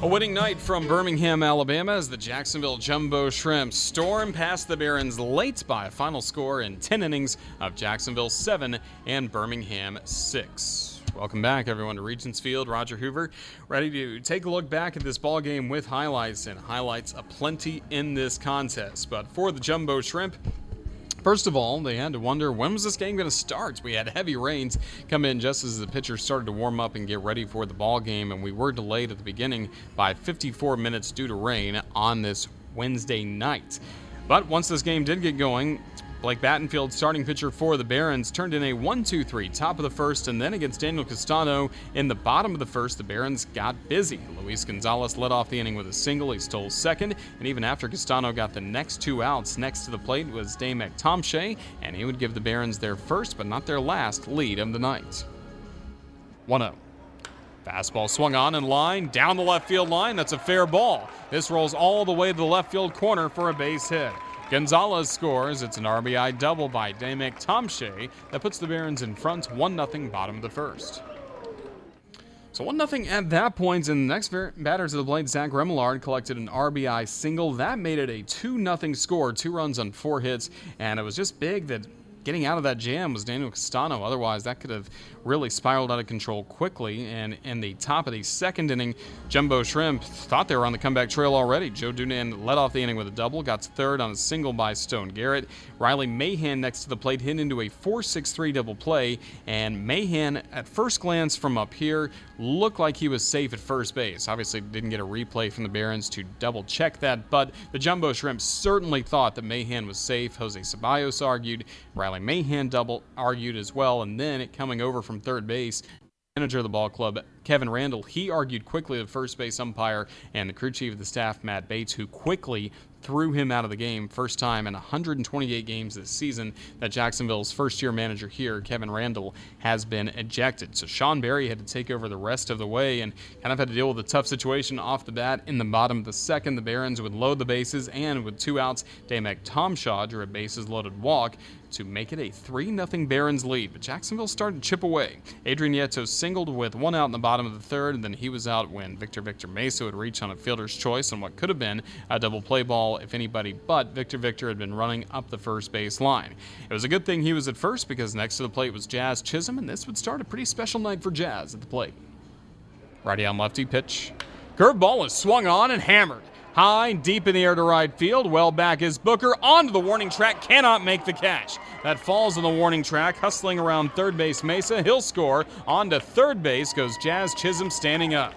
A winning night from Birmingham, Alabama, as the Jacksonville Jumbo Shrimp storm past the Barons late by a final score in 10 innings of Jacksonville 7 and Birmingham 6. Welcome back, everyone, to Regions Field. Roger Hoover, ready to take a look back at this ball game with highlights and highlights aplenty in this contest. But for the Jumbo Shrimp, First of all, they had to wonder when was this game going to start. We had heavy rains come in just as the pitchers started to warm up and get ready for the ball game, and we were delayed at the beginning by 54 minutes due to rain on this Wednesday night. But once this game did get going, Blake Battenfield, starting pitcher for the Barons, turned in a 1 2 3, top of the first, and then against Daniel Castano in the bottom of the first, the Barons got busy. Luis Gonzalez led off the inning with a single. He stole second, and even after Castano got the next two outs, next to the plate was Damek Tomscha, and he would give the Barons their first, but not their last, lead of the night. 1 0. Fastball swung on in line, down the left field line. That's a fair ball. This rolls all the way to the left field corner for a base hit. Gonzalez scores. It's an RBI double by Damek Tomscha that puts the Barons in front 1 0 bottom of the first. So 1 0 at that point, and the next batter to the plate, Zach Remillard collected an RBI single. That made it a 2 0 score, two runs on four hits, and it was just big that getting out of that jam was Daniel Castano. Otherwise, that could have really spiraled out of control quickly. And in the top of the second inning, Jumbo Shrimp thought they were on the comeback trail already. Joe Dunand led off the inning with a double, got third on a single by Stone Garrett. Riley Mahan next to the plate hit into a 4 6 3 double play. And Mahan, at first glance from up here, looked like he was safe at first base. Obviously, didn't get a replay from the Barons to double check that, but the Jumbo Shrimp certainly thought that Mahan was safe. Jose Ceballos argued. Riley Mahan double argued as well, and then it coming over from third base. Manager of the ball club, Kevin Randel, he argued quickly the first base umpire and the crew chief of the staff, Matt Bates, who quickly threw him out of the game. First time in 128 games this season that Jacksonville's first year manager here, Kevin Randel, has been ejected. So Sean Barry had to take over the rest of the way and kind of had to deal with a tough situation off the bat. In the bottom of the second, the Barons would load the bases, and with two outs, Damek Tomscha drew a bases loaded walk to make it a 3 0 Barons lead. But Jacksonville started to chip away. Adrian Nieto singled with one out in the bottom of the third, and then he was out when Victor Victor Mesa would reach on a fielder's choice on what could have been a double play ball if anybody but Victor Victor had been running up the first base line. It was a good thing he was at first because next to the plate was Jazz Chisholm, and this would start a pretty special night for Jazz at the plate. Righty on lefty pitch. Curveball is swung on and hammered. High, deep in the air to right field. Well back is Booker. Onto the warning track. Cannot make the catch. That falls on the warning track. Hustling around third base Mesa. He'll score. On to third base goes Jazz Chisholm standing up.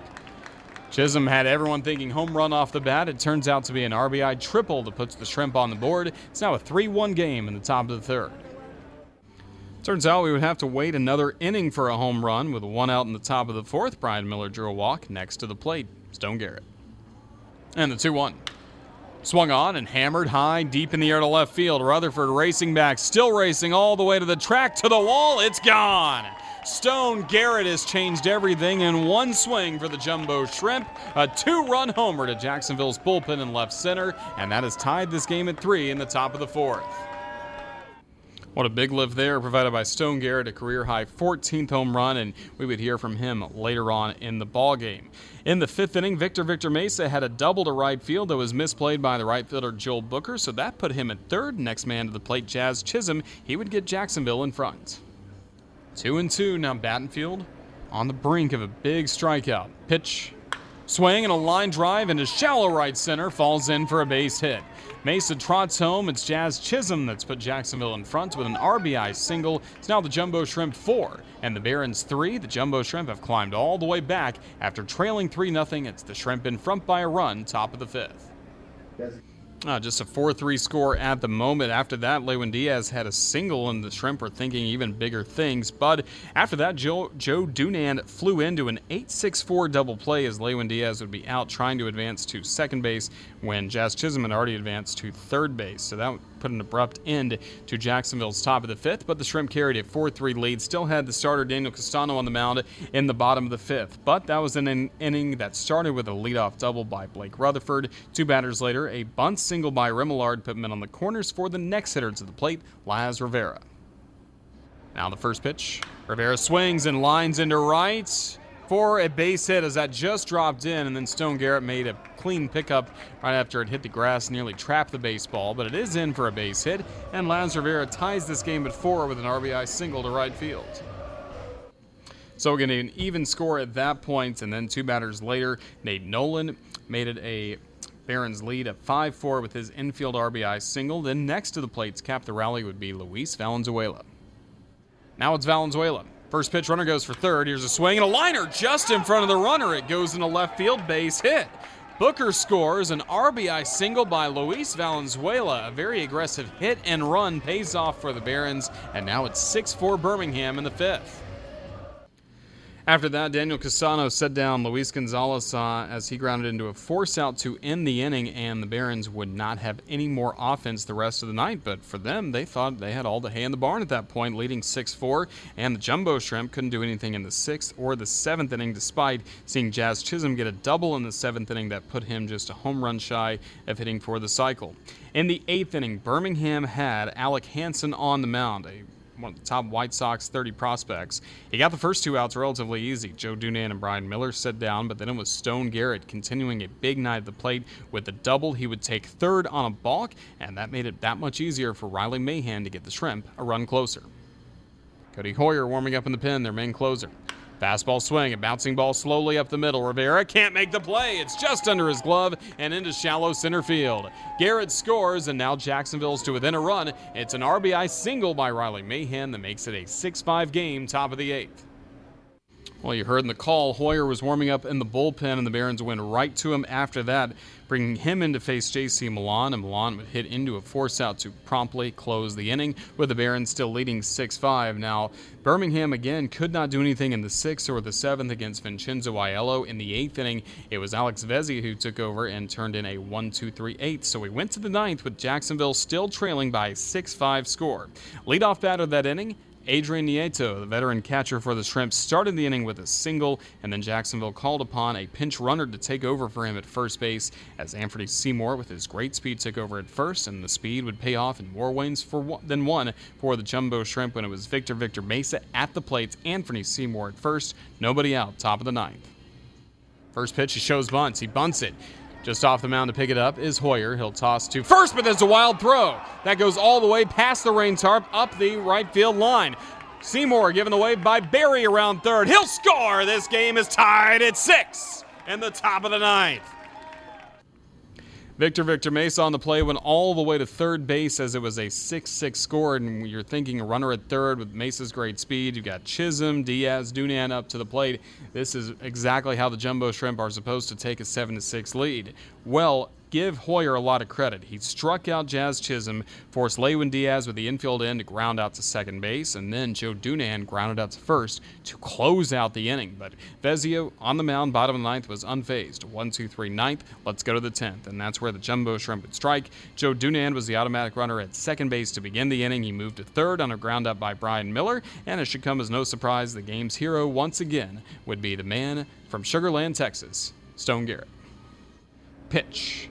Chisholm had everyone thinking home run off the bat. It turns out to be an RBI triple that puts the Shrimp on the board. It's now a 3 1 game in the top of the third. Turns out we would have to wait another inning for a home run with one out in the top of the fourth. Brian Miller drew a walk next to the plate. Stone Garrett. And the 2 1. Swung on and hammered high, deep in the air to left field. Rutherford racing back, still racing all the way to the track, to the wall. It's gone. Stone Garrett has changed everything in one swing for the Jumbo Shrimp. A two run homer to Jacksonville's bullpen in left center, and that has tied this game at three in the top of the fourth. What a big lift there, provided by Stone Garrett, a career high 14th home run, and we would hear from him later on in the ball game. In the fifth inning, Victor Victor Mesa had a double to right field that was misplayed by the right fielder Joel Booker, so that put him at third. Next man to the plate, Jazz Chisholm. He would get Jacksonville in front. Two and two now. Battenfield on the brink of a big strikeout. Pitch, swing, and a line drive into shallow right center falls in for a base hit. Mesa trots home. It's Jazz Chisholm that's put Jacksonville in front with an RBI single. It's now the Jumbo Shrimp four and the Barons three. The Jumbo Shrimp have climbed all the way back after trailing three 0 It's the Shrimp in front by a run, top of the fifth. Uh, just a 4 3 score at the moment. After that, Lewin Diaz had a single, and the Shrimp were thinking even bigger things. But after that, Joe, Joe Dunand flew into an 8 6 4 double play as Lewin Diaz would be out trying to advance to second base when Jazz Chisholm had already advanced to third base. So that put an abrupt end to Jacksonville's top of the fifth, but the Shrimp carried a 4 3 lead. Still had the starter Daniel Castano on the mound in the bottom of the fifth, but that was an in- inning that started with a leadoff double by Blake Rutherford. Two batters later, a bunt single by Remillard put men on the corners for the next hitter to the plate, Laz Rivera. Now the first pitch. Rivera swings and lines into right. For a base hit as that just dropped in, and then Stone Garrett made a clean pickup right after it hit the grass, nearly trapped the baseball, but it is in for a base hit, and Laz Rivera ties this game at four with an RBI single to right field. So we're getting an even score at that point, and then two batters later, Nate Nolan made it a Barons lead at 5 4 with his infield RBI single. Then next to the plate to cap the rally would be Luis Valenzuela. Now it's Valenzuela. First pitch runner goes for third. Here's a swing and a liner just in front of the runner. It goes into left field base hit. Booker scores an RBI single by Luis Valenzuela. A very aggressive hit and run pays off for the Barons, and now it's 6 4 Birmingham in the fifth. After that, Daniel Castano set down Luis Gonzalez uh, as he grounded into a force out to end the inning, and the Barons would not have any more offense the rest of the night. But for them, they thought they had all the hay in the barn at that point, leading 6 4. And the Jumbo Shrimp couldn't do anything in the sixth or the seventh inning, despite seeing Jazz Chisholm get a double in the seventh inning that put him just a home run shy of hitting for the cycle. In the eighth inning, Birmingham had Alec Hansen on the mound, a one of the top White Sox 30 prospects. He got the first two outs relatively easy. Joe Dunand and Brian Miller set down, but then it was Stone Garrett continuing a big night at the plate with a double. He would take third on a balk, and that made it that much easier for Riley Mahan to get the Shrimp a run closer. Codi Heuer warming up in the pen, their main closer. Fastball swing, a bouncing ball slowly up the middle. Rivera can't make the play. It's just under his glove and into shallow center field. Garrett scores, and now Jacksonville's to within a run. It's an RBI single by Riley Mahan that makes it a 6 5 game, top of the eighth. Well, you heard in the call, Heuer was warming up in the bullpen, and the Barons went right to him after that, bringing him in to face J.C. Millan, and Millan would hit into a force out to promptly close the inning, with the Barons still leading 6 5. Now, Birmingham again could not do anything in the sixth or the seventh against Vincenzo Aiello. In the eighth inning, it was Alex Vesia who took over and turned in a 1 2 3 8. So we went to the ninth with Jacksonville still trailing by a 6 5 score. Leadoff batter that inning, Adrian Nieto, the veteran catcher for the Shrimps, started the inning with a single, and then Jacksonville called upon a pinch runner to take over for him at first base as Anthony Seymour, with his great speed, took over at first, and the speed would pay off in more ways for one, than one for the Jumbo Shrimp when it was Victor Victor Mesa at the plate, Anthony Seymour at first, nobody out, top of the ninth. First pitch, he shows bunts. He bunts it. Just off the mound to pick it up is Heuer. He'll toss to first, but there's a wild throw. That goes all the way past the rain tarp up the right field line. Seymour given wave by Barry around third. He'll score. This game is tied at six in the top of the ninth. Victor Victor Mesa on the play went all the way to third base as it was a 6 6 score. And you're thinking a runner at third with Mesa's great speed. You've got Chisholm, Diaz, Dunand up to the plate. This is exactly how the Jumbo Shrimp are supposed to take a 7 6 lead. Well, give Heuer a lot of credit. He struck out Jazz Chisholm, forced Lewin Diaz with the infield end to ground out to second base, and then Joe Dunand grounded out to first to close out the inning. But Vesia on the mound, bottom of the ninth, was unfazed. 1 2 3 ninth. Let's go to the 10th. And that's where the Jumbo Shrimp would strike. Joe Dunand was the automatic runner at second base to begin the inning. He moved to third on a ground up by Brian Miller, and it should come as no surprise the game's hero once again would be the man from Sugar Land, Texas, Stone Garrett. Pitch.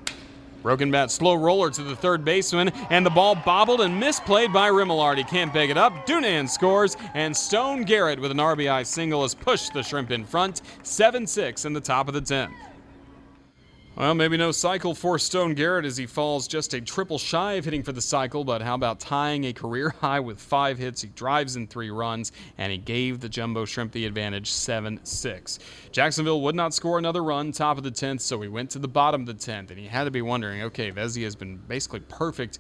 Broken bat slow roller to the third baseman, and the ball bobbled and misplayed by Remillard. Can't pick it up. Dunand scores, and Stone Garrett with an RBI single has pushed the Shrimp in front, 7 6 in the top of the 10th. Well, maybe no cycle for Stone Garrett as he falls just a triple shy of hitting for the cycle, but how about tying a career high with five hits? He drives in three runs, and he gave the Jumbo Shrimp the advantage 7 6. Jacksonville would not score another run, top of the 10th, so he went to the bottom of the 10th, and he had to be wondering okay, Vesia has been basically perfect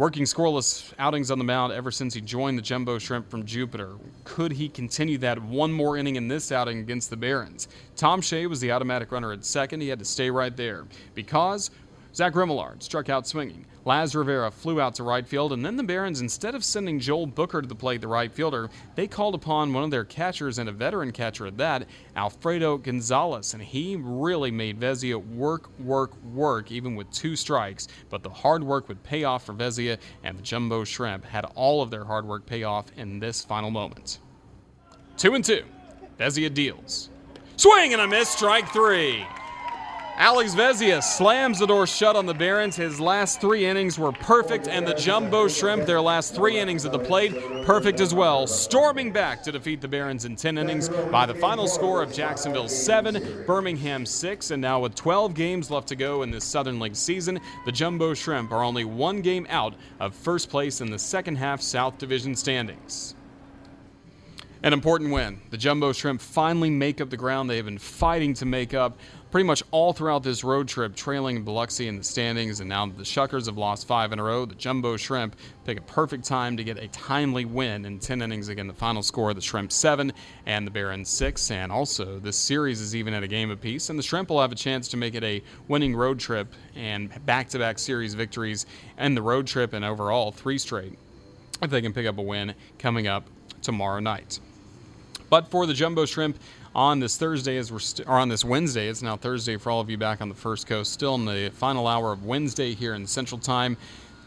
working scoreless outings on the mound ever since he joined the Jumbo Shrimp from Jupiter. Could he continue that one more inning in this outing against the Barons? Tomscha was the automatic runner at second. He had to stay right there because Zach Remillard struck out swinging. Laz Rivera flew out to right field, and then the Barons, instead of sending Joel Booker to the plate, the right fielder, they called upon one of their catchers and a veteran catcher at that, Alfredo Gonzalez, and he really made Vesia work, work, work, even with two strikes. But the hard work would pay off for Vesia, and the Jumbo Shrimp had all of their hard work pay off in this final moment. Two and two. Vesia deals. Swing and a miss, strike three. Alex Vesia slams the door shut on the Barons. His last three innings were perfect, and the Jumbo Shrimp, their last three innings at the plate, perfect as well, storming back to defeat the Barons in 10 innings by the final score of Jacksonville 7, Birmingham 6. And now, with 12 games left to go in this Southern League season, the Jumbo Shrimp are only one game out of first place in the second half South Division standings. An important win. The Jumbo Shrimp finally make up the ground they have been fighting to make up pretty much all throughout this road trip, trailing Biloxi in the standings. And now that the Shuckers have lost five in a row, the Jumbo Shrimp pick a perfect time to get a timely win in 10 innings. Again, the final score the Shrimp 7 and the Barons 6. And also, this series is even at a game apiece, and the Shrimp will have a chance to make it a winning road trip and back to back series victories and the road trip and overall three straight if they can pick up a win coming up tomorrow night. But for the Jumbo Shrimp on this Thursday, as we're st- or on this Wednesday, it's now Thursday for all of you back on the First Coast, still in the final hour of Wednesday here in Central Time.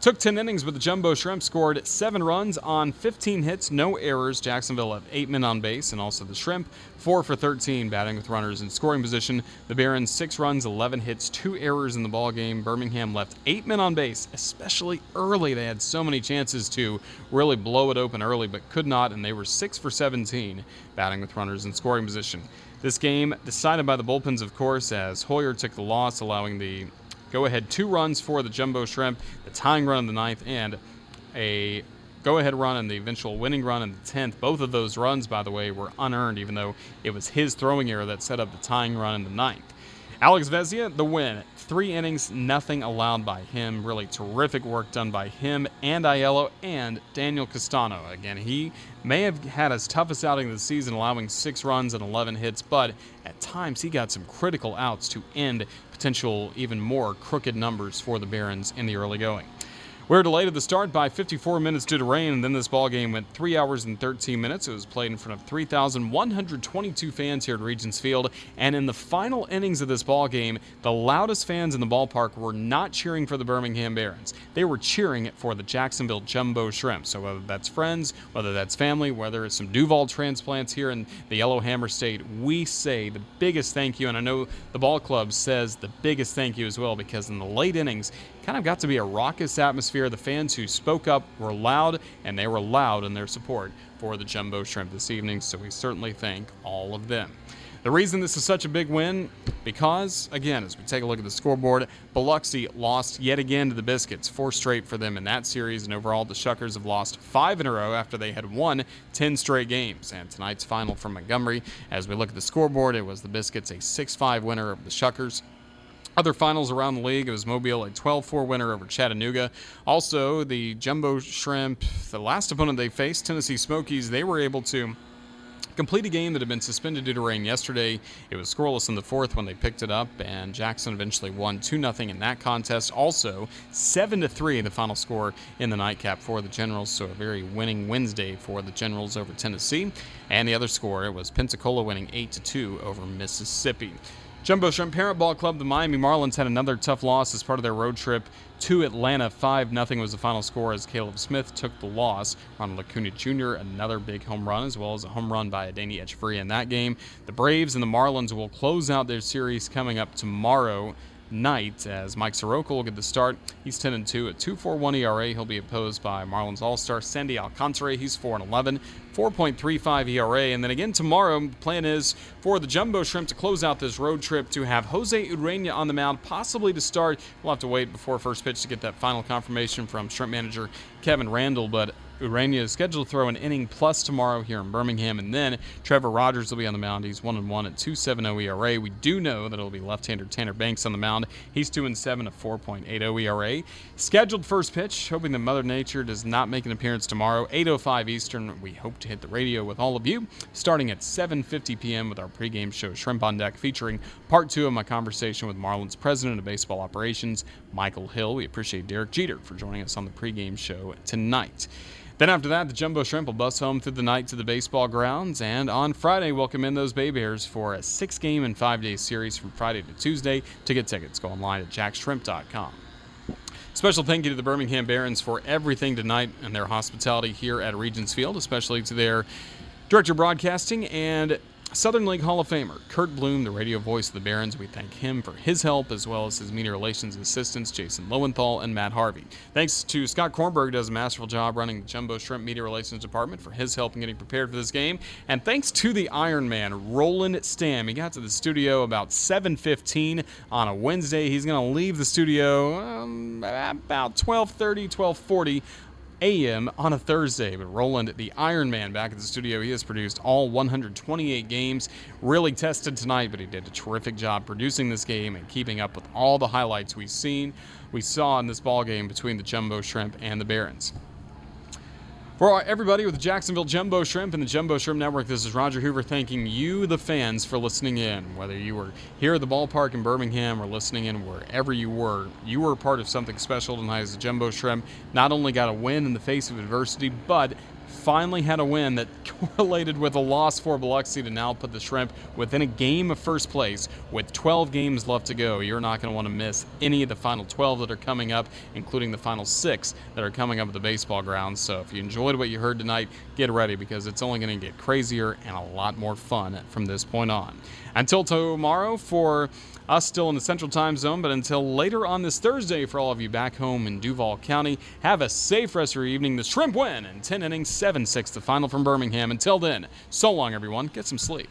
Took 10 innings, but the Jumbo Shrimp scored seven runs on 15 hits, no errors. Jacksonville have eight men on base, and also the Shrimp, four for 13, batting with runners in scoring position. The Barons, six runs, 11 hits, two errors in the ball game. Birmingham left eight men on base, especially early. They had so many chances to really blow it open early, but could not, and they were six for 17, batting with runners in scoring position. This game decided by the bullpens, of course, as Heuer took the loss, allowing the go ahead two runs for the Jumbo Shrimp, the tying run in the ninth, and a go ahead run and the eventual winning run in the 10th. Both of those runs, by the way, were unearned, even though it was his throwing error that set up the tying run in the ninth. Alex Vesia, the win. Three innings, nothing allowed by him. Really terrific work done by him and Aiello and Daniel Castano. Again, he may have had his toughest outing of the season, allowing six runs and 11 hits, but at times he got some critical outs to end potential even more crooked numbers for the Barons in the early going. We are delayed at the start by 54 minutes due to rain, and then this ball game went 3 hours and 13 minutes. It was played in front of 3,122 fans here at Regions Field, and in the final innings of this ball game, the loudest fans in the ballpark were not cheering for the Birmingham Barons. They were cheering for the Jacksonville Jumbo Shrimp. So whether that's friends, whether that's family, whether it's some Duval transplants here in the Yellowhammer State, we say the biggest thank you, and I know the ball club says the biggest thank you as well, because in the late innings, kind of got to be a raucous atmosphere. The fans who spoke up were loud, and they were loud in their support for the Jumbo Shrimp this evening, so we certainly thank all of them. The reason this is such a big win, because, again, as we take a look at the scoreboard, Biloxi lost yet again to the Biscuits, four straight for them in that series, and overall the Shuckers have lost five in a row after they had won 10 straight games. And tonight's final from Montgomery, as we look at the scoreboard, it was the Biscuits a 6 5 winner of the Shuckers. Other finals around the league, it was Mobile a 12 4 winner over Chattanooga. Also, the Jumbo Shrimp, the last opponent they faced, Tennessee Smokies, they were able to complete a game that had been suspended due to rain yesterday. It was scoreless in the fourth when they picked it up, and Jackson eventually won 2 0 in that contest. Also, 7 3 the final score in the nightcap for the Generals, so a very winning Wednesday for the Generals over Tennessee. And the other score, it was Pensacola winning 8 2 over Mississippi. Jumbo Shrimp Parent Ball Club, the Miami Marlins had another tough loss as part of their road trip to Atlanta. 5 0 was the final score as Caleb Smith took the loss. Ronald Acuna Jr., another big home run, as well as a home run by Adeiny Hechavarria in that game. The Braves and the Marlins will close out their series coming up tomorrow night as Mike Soroka will get the start. He's 10 and 2 at 2.41 ERA. He'll be opposed by Marlins All-Star Sandy Alcantara. He's 4 and 11, 4.35 ERA. And then again tomorrow, the plan is for the Jumbo Shrimp to close out this road trip to have Jose Urena on the mound, possibly to start. We'll have to wait before first pitch to get that final confirmation from Shrimp manager Kevin Randel, but Urena is scheduled to throw an inning plus tomorrow here in Birmingham, and then Trevor Rogers will be on the mound. He's one and one at 2.70 ERA. We do know that it'll be left-hander Tanner Banks on the mound. He's two and seven at 4.80 ERA. Scheduled first pitch, hoping that Mother Nature does not make an appearance tomorrow. 8:05 Eastern. We hope to hit the radio with all of you, starting at 7:50 p.m. with our pregame show Shrimp on Deck, featuring part two of my conversation with Marlins President of Baseball Operations, Michael Hill. We appreciate Derek Jeter for joining us on the pregame show tonight. Then after that, the Jumbo Shrimp will bus home through the night to the baseball grounds, and on Friday, welcome in those Bay Bears for a six game and five day series from Friday to Tuesday. To get tickets, go online at jaxshrimp.com. Special thank you to the Birmingham Barons for everything tonight and their hospitality here at Regions Field, especially to their director of broadcasting and Southern League Hall of Famer Curt Bloom, the radio voice of the Barons, we thank him for his help as well as his media relations assistants Jason Lowenthal and Matt Harvey. Thanks to Scott Kornberg, does a masterful job running the Jumbo Shrimp Media Relations Department for his help in getting prepared for this game. And thanks to the Iron Man, Roland Stam. He got to the studio about 7:15 on a Wednesday. He's going to leave the studio um, about 12:30, 12:40 a.m. on a Thursday. But Roland, the Iron Man, back at the studio, he has produced all 128 games. Really tested tonight, but he did a terrific job producing this game and keeping up with all the highlights we've seen, we saw in this ball game between the Jumbo Shrimp and the Barons. For everybody with the Jacksonville Jumbo Shrimp and the Jumbo Shrimp Network, this is Roger Hoover thanking you, the fans, for listening in. Whether you were here at the ballpark in Birmingham or listening in wherever you were, you were part of something special tonight as the Jumbo Shrimp not only got a win in the face of adversity, but finally had a win that correlated with a loss for Biloxi to now put the Shrimp within a game of first place with 12 games left to go. You're not going to want to miss any of the final 12 that are coming up, including the final six that are coming up at the baseball grounds. So if you enjoyed what you heard tonight, get ready because it's only going to get crazier and a lot more fun from this point on. Until tomorrow for us still in the central time zone, but until later on this Thursday for all of you back home in Duval County, have a safe rest of your evening. The Shrimp win in 10 innings, 7 6 the final from Birmingham. Until then, so long, everyone. Get some sleep.